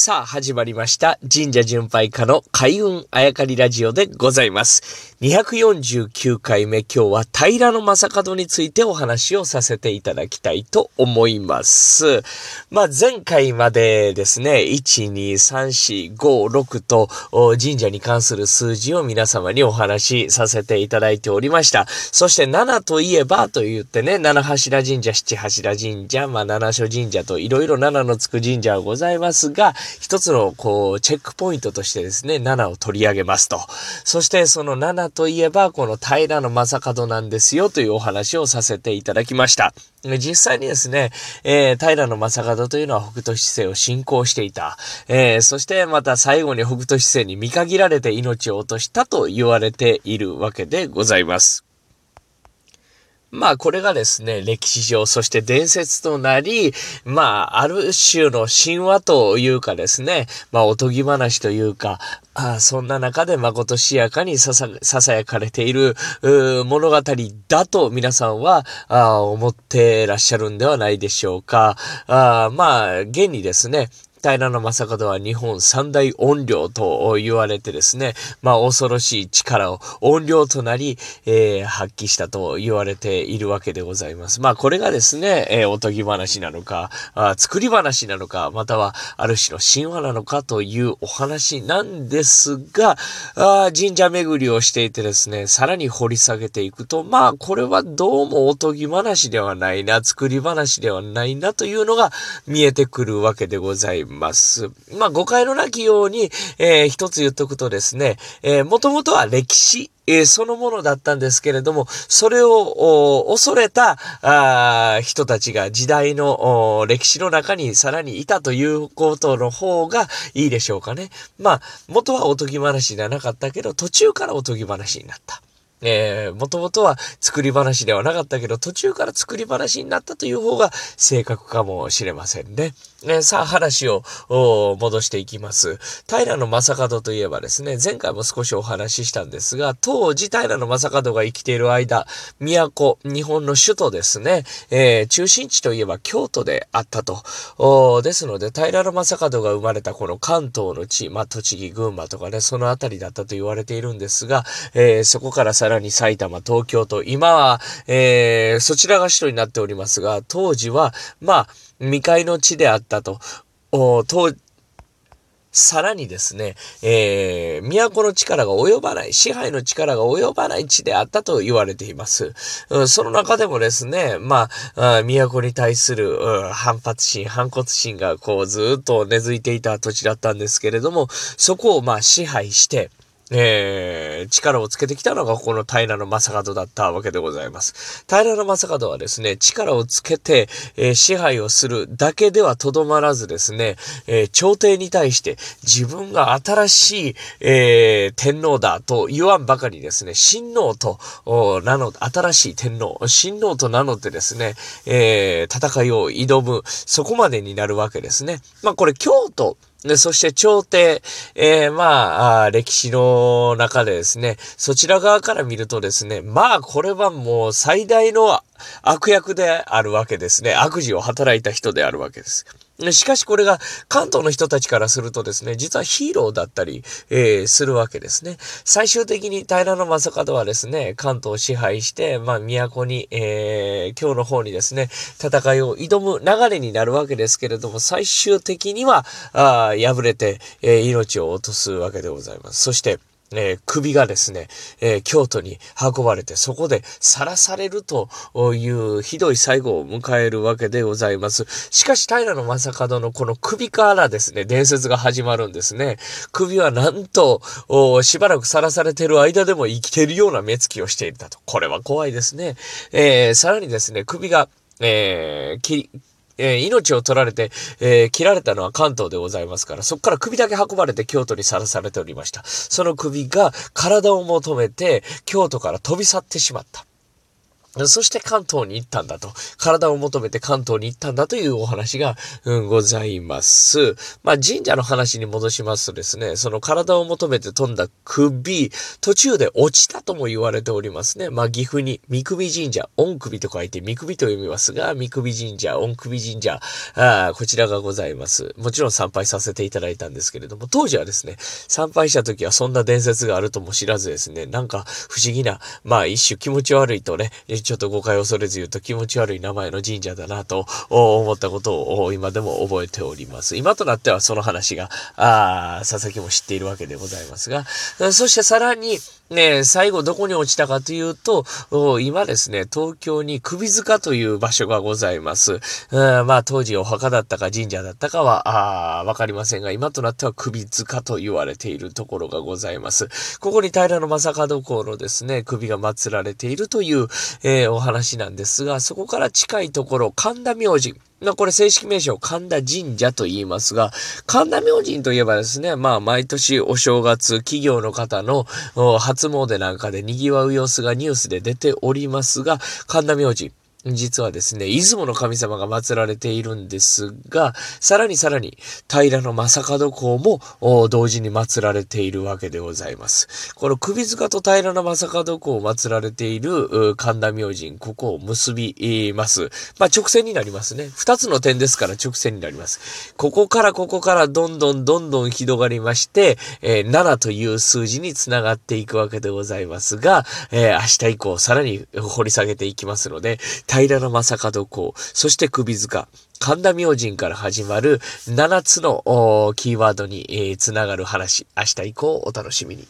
さあ、始まりました。神社巡拝家の開運あやかりラジオでございます。249回目、今日は平野正門についてお話をさせていただきたいと思います。まあ、前回までですね、1、2、3、4、5、6と神社に関する数字を皆様にお話しさせていただいておりました。そして7といえばと言ってね、七柱神社、七柱神社、まあ、七所神社といろいろ7のつく神社はございますが、一つのこう、チェックポイントとしてですね、7を取り上げますと。そしてその7といえば、この平野正門なんですよというお話をさせていただきました。実際にですね、えー、平野正門というのは北斗七星を信仰していた。えー、そしてまた最後に北斗七星に見限られて命を落としたと言われているわけでございます。まあこれがですね、歴史上、そして伝説となり、まあある種の神話というかですね、まあおとぎ話というか、あそんな中で誠しやかにささ、囁かれている物語だと皆さんはあ思ってらっしゃるんではないでしょうか。あまあ、現にですね、平野正門は日本三大音量と言われてですね、まあ恐ろしい力を音量となり、えー、発揮したと言われているわけでございます。まあこれがですね、えー、おとぎ話なのかあ、作り話なのか、またはある種の神話なのかというお話なんですが、あ神社巡りをしていてですね、さらに掘り下げていくと、まあこれはどうもおとぎ話ではないな、作り話ではないなというのが見えてくるわけでございます。ます。まあ、誤解のなきように、えー、一つ言っとくとですね、えー、もともとは歴史、え、そのものだったんですけれども、それを恐れたあ人たちが時代の歴史の中にさらにいたということの方がいいでしょうかね。まあ、元はおとぎ話ではなかったけど、途中からおとぎ話になった。えー、もともとは作り話ではなかったけど、途中から作り話になったという方が正確かもしれませんね。ねさあ話を戻していきます。平野正門といえばですね、前回も少しお話ししたんですが、当時平野正門が生きている間、都、日本の首都ですね、えー、中心地といえば京都であったと。ですので、平野正門が生まれたこの関東の地、まあ、栃木、群馬とかね、そのあたりだったと言われているんですが、えー、そこからささらに埼玉、東京と、今は、えー、そちらが首都になっておりますが、当時は、まあ、未開の地であったと。お当さらにですね、えー、都の力が及ばない、支配の力が及ばない地であったと言われています。うん、その中でもですね、まあ、都に対する、うん、反発心、反骨心がこうずっと根付いていた土地だったんですけれども、そこをまあ支配して、えー、力をつけてきたのがこの平野正門だったわけでございます。平野正門はですね、力をつけて、えー、支配をするだけではとどまらずですね、えー、朝廷に対して自分が新しい、え天皇だと言わんばかりですね、親王と名乗って、新しい天皇、親王と名乗ってですね、え戦いを挑む、そこまでになるわけですね。まあこれ京都で、そして朝廷、えー、まあ歴史の中でですね、そちら側から見るとですね、まあこれはもう最大の悪役であるわけですね。悪事を働いた人であるわけです。しかしこれが関東の人たちからするとですね、実はヒーローだったり、えー、するわけですね。最終的に平野正門はですね、関東を支配して、まあ、都に、えー、今日の方にですね、戦いを挑む流れになるわけですけれども、最終的には、あ敗れて、えー、命を落とすわけでございます。そして、えー、首がですね、えー、京都に運ばれて、そこでさらされるというひどい最後を迎えるわけでございます。しかし、平野正門のこの首からですね、伝説が始まるんですね。首はなんと、しばらくさらされてる間でも生きてるような目つきをしていたと。これは怖いですね。えー、さらにですね、首が、えー、切えー、命を取られて、えー、切られたのは関東でございますから、そこから首だけ運ばれて京都にさらされておりました。その首が体を求めて京都から飛び去ってしまった。そして関東に行ったんだと。体を求めて関東に行ったんだというお話が、うん、ございます。まあ、神社の話に戻しますとですね、その体を求めて飛んだ首、途中で落ちたとも言われておりますね。まあ、岐阜に三首神社、御首と書いて三首と読みますが、三首神社、御首神社、あこちらがございます。もちろん参拝させていただいたんですけれども、当時はですね、参拝した時はそんな伝説があるとも知らずですね、なんか不思議な、まあ一種気持ち悪いとね、ちょっと誤解を恐れず言うと気持ち悪い名前の神社だなと思ったことを今でも覚えております。今となってはその話が、あ佐々木も知っているわけでございますが、そしてさらに、ね、最後どこに落ちたかというと、今ですね、東京に首塚という場所がございます。まあ当時お墓だったか神社だったかは、わかりませんが、今となっては首塚と言われているところがございます。ここに平野正門公のですね、首が祀られているという、ー、お話なんですが、そこから近いところ、神田明神。まあ、これ正式名称、神田神社と言いますが、神田明神といえばですね、まあ、毎年お正月、企業の方の初詣なんかで賑わう様子がニュースで出ておりますが、神田明神。実はですね、出雲の神様が祀られているんですが、さらにさらに、平の正門公も同時に祀られているわけでございます。この首塚と平の正門公を祀られている神田明神、ここを結びます。まあ、直線になりますね。二つの点ですから直線になります。ここからここからどんどんどんどん広がりまして、えー、7という数字につながっていくわけでございますが、えー、明日以降さらに掘り下げていきますので、平の正門公、そして首塚、神田明神から始まる7つのキーワードに、えー、つながる話、明日以降お楽しみに。